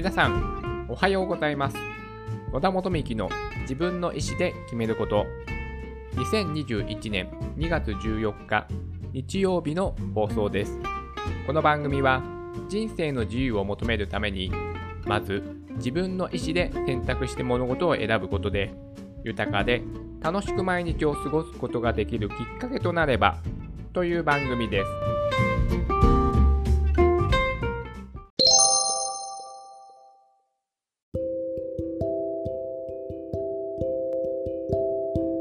皆さん、おはようございます。野田元幹の自分の意思で決めること。2021年2月14日日曜日の放送です。この番組は人生の自由を求めるために、まず自分の意思で選択して物事を選ぶことで、豊かで楽しく毎日を過ごすことができるきっかけとなればという番組です。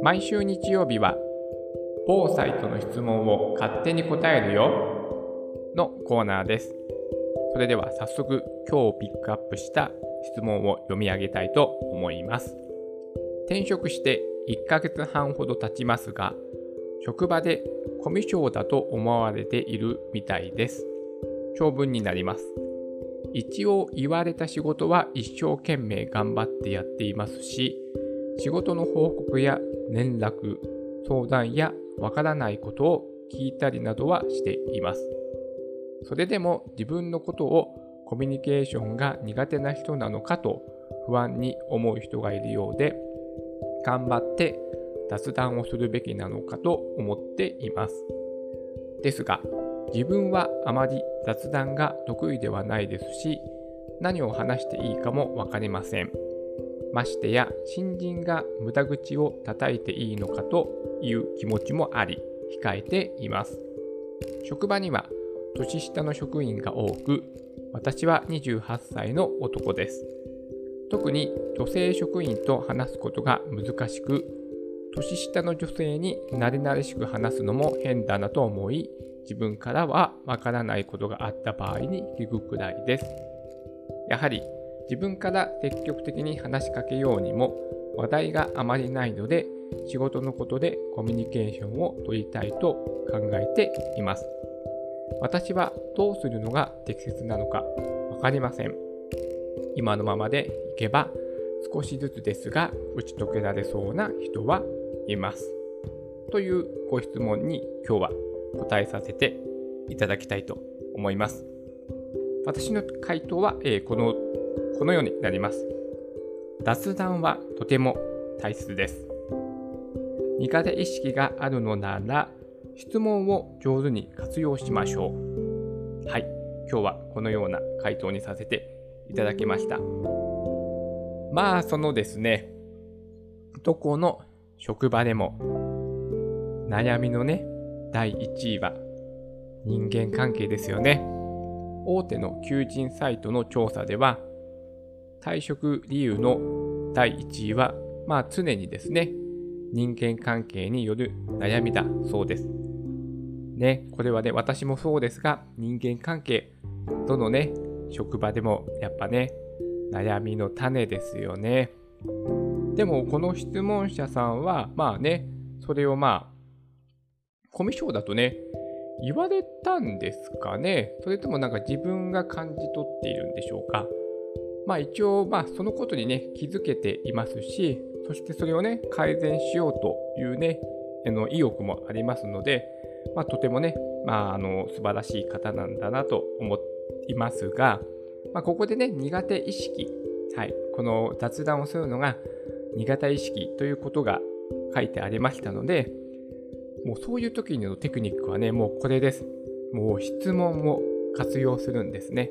毎週日曜日は某サイトの質問を勝手に答えるよのコーナーです。それでは早速今日ピックアップした質問を読み上げたいと思います。転職して1ヶ月半ほど経ちますが、職場でコミュ障だと思われているみたいです。長文になります。一応言われた仕事は一生懸命頑張ってやっていますし、仕事の報告や連絡、相談やわからないことを聞いたりなどはしています。それでも自分のことをコミュニケーションが苦手な人なのかと不安に思う人がいるようで、頑張って雑談をするべきなのかと思っています。ですが、自分はあまり雑談が得意ではないですし、何を話していいかもわかりません。ましてや新人が無駄口を叩いていいのかという気持ちもあり控えています。職場には年下の職員が多く私は28歳の男です。特に女性職員と話すことが難しく年下の女性に慣れ慣れしく話すのも変だなと思い自分からはわからないことがあった場合に聞くくらいです。やはり自分から積極的に話しかけようにも話題があまりないので仕事のことでコミュニケーションを取りたいと考えています。私はどうするのが適切なのかわかりません。今のままでいけば少しずつですが打ち解けられそうな人はいます。というご質問に今日は答えさせていただきたいと思います。私の回答は、えー、このこのようになります。雑談はとても大切です。苦手意識があるのなら、質問を上手に活用しましょう。はい、今日はこのような回答にさせていただきました。まあ、そのですね、どこの職場でも悩みのね、第1位は人間関係ですよね。大手の求人サイトの調査では、退職理由の第1位は、まあ常にですね、人間関係による悩みだそうです。ね、これはね、私もそうですが、人間関係、どのね、職場でもやっぱね、悩みの種ですよね。でも、この質問者さんは、まあね、それをまあ、コミュ障だとね、言われたんですかねそれともなんか自分が感じ取っているんでしょうかまあ一応、まあそのことにね、気づけていますし、そしてそれをね、改善しようというね、あの意欲もありますので、まあとてもね、まああの素晴らしい方なんだなと思いますが、まあここでね、苦手意識、はい、この雑談をするのが苦手意識ということが書いてありましたので、もうそういう時のテクニックはね、もうこれです。もう質問を活用するんですね。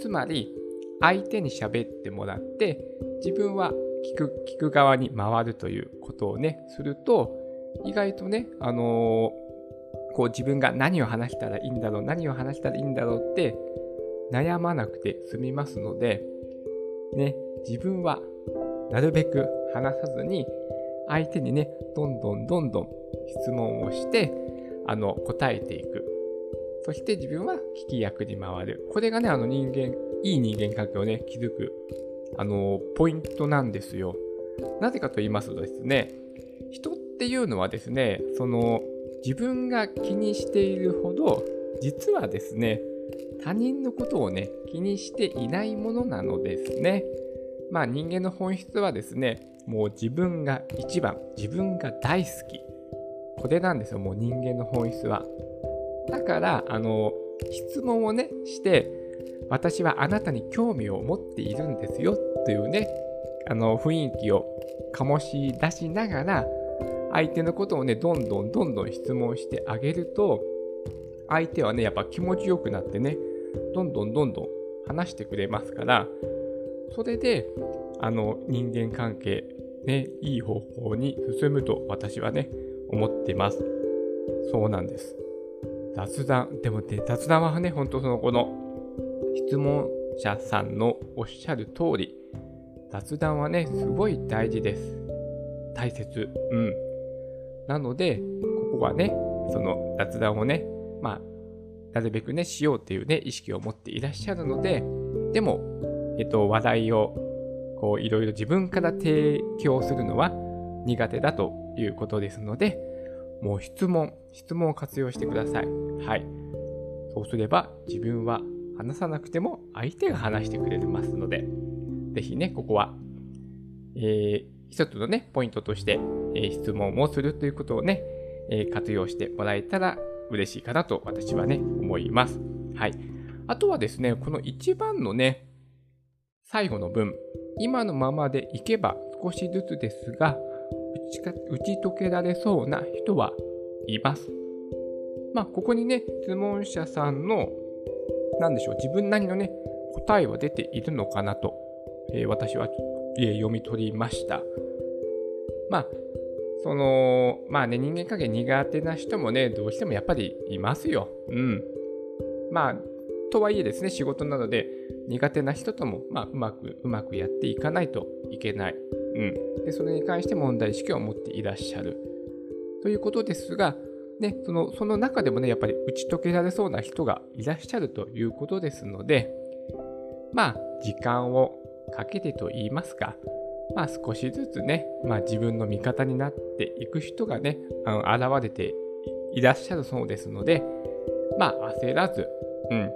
つまり、相手に喋ってもらって自分は聞く聞く側に回るということをねすると意外とねあのー、こう自分が何を話したらいいんだろう何を話したらいいんだろうって悩まなくて済みますのでね自分はなるべく話さずに相手にねどんどんどんどん質問をしてあの答えていく。そして自分は聞き役に回る。これがねあの人間いい人間関係をね、築く、あの、ポイントなんですよ。なぜかと言いますとですね、人っていうのはですね、その、自分が気にしているほど、実はですね、他人のことをね、気にしていないものなのですね。まあ人間の本質はですね、もう自分が一番、自分が大好き。これなんですよ、もう人間の本質は。だから、あの、質問をね、して、私はあなたに興味を持っているんですよというね、あの雰囲気を醸し出しながら、相手のことをね、どんどんどんどん質問してあげると、相手はね、やっぱ気持ちよくなってね、どんどんどんどん話してくれますから、それで、あの、人間関係、ね、いい方向に進むと私はね、思ってます。そうなんです。雑談、でもね、雑談はね、本当その、この、質問者さんのおっしゃる通り、雑談はね、すごい大事です。大切。うん。なので、ここはね、その雑談をね、まあ、なるべくね、しようっていうね、意識を持っていらっしゃるので、でも、えっと、話題を、こう、いろいろ自分から提供するのは苦手だということですので、もう質問、質問を活用してください。はい。そうすれば、自分は話さなくても相手が話してくれますので、ぜひね、ここは、えー、一つのね、ポイントとして、えー、質問をするということをね、えー、活用してもらえたら嬉しいかなと私はね、思います。はい。あとはですね、この一番のね、最後の文、今のままでいけば少しずつですが、打ち解けられそうな人はいます。まあ、ここにね、質問者さんの、なんでしょう、自分なりのね、答えは出ているのかなと、えー、私は、えー、読み取りました。まあ、その、まあね、人間関係苦手な人もね、どうしてもやっぱりいますよ。うん。まあ、とはいえですね、仕事なので苦手な人とも、まあ、うまく、うまくやっていかないといけない。うん。で、それに関して問題意識を持っていらっしゃる。ということですが、ね、そのその中でもね、やっぱり打ち解けられそうな人がいらっしゃるということですので、まあ、時間をかけてと言いますか、まあ少しずつね、まあ自分の味方になっていく人がね、あの現れていらっしゃるそうですので、まあ焦らず、うん。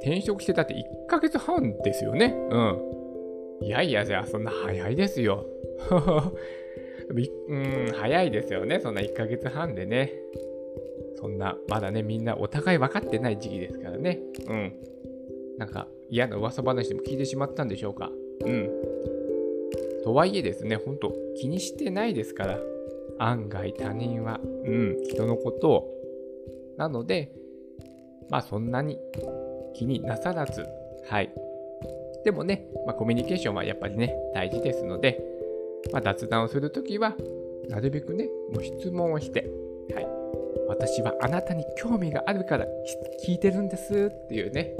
転職してたって1ヶ月半ですよね。うん。いやいや、じゃあそんな早いですよ。うん、早いですよね。そんな1ヶ月半でね。そんな、まだね、みんなお互い分かってない時期ですからね。うん。なんか嫌な噂話でも聞いてしまったんでしょうか。うん。とはいえですね、ほんと気にしてないですから、案外他人は、うん、人のことを。なので、まあそんなに気になさらず、はい。でもね、まあ、コミュニケーションはやっぱりね、大事ですので、まあ、雑談をするときは、なるべくね、ご質問をして、はい。私はあなたに興味があるから聞いてるんですっていうね、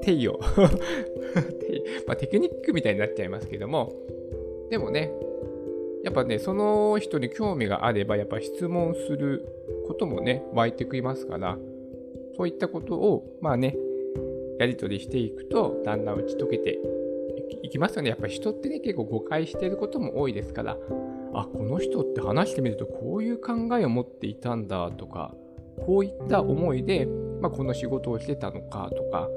定を。まあ、テクニックみたいになっちゃいますけども、でもね、やっぱね、その人に興味があれば、やっぱ質問することもね、湧いてきますから、そういったことを、まあね、やり取りしていくと、だんだん打ち解けていきますよね。やっぱ人ってね、結構誤解してることも多いですから、あ、この人って話してみるとこういう考えを持っていたんだとか、こういった思いで、まあ、この仕事をしてたのかとか、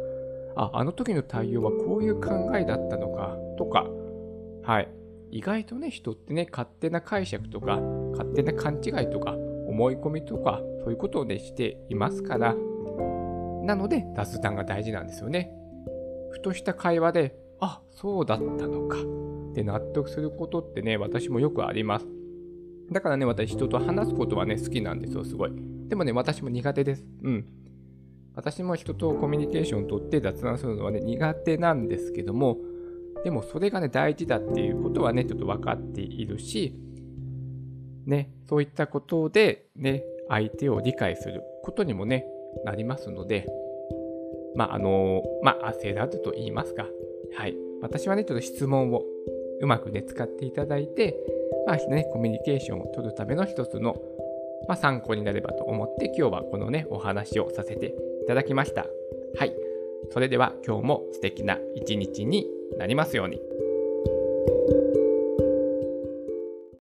あ、あの時の対応はこういう考えだったのかとか、はい。意外とね、人ってね、勝手な解釈とか、勝手な勘違いとか、思い込みとか、そういうことをね、していますから、なので雑談が大事なんですよね。ふとした会話で、あ、そうだったのかって納得することってね、私もよくあります。だからね、私人と話すことはね、好きなんですよ、すごい。でもね、私も苦手です。うん。私も人とコミュニケーションをとって雑談するのはね、苦手なんですけども、でもそれがね、大事だっていうことはね、ちょっと分かっているし、ね、そういったことでね、相手を理解することにもね、なりますので、まあ、あの、まあ、焦らずと言いますか。はい。私はね、ちょっと質問をうまくね、使っていただいて、まあね、コミュニケーションを取るための一つの、まあ、参考になればと思って、今日はこのね、お話をさせていただきました。はい。それでは今日も素敵な一日になりますように。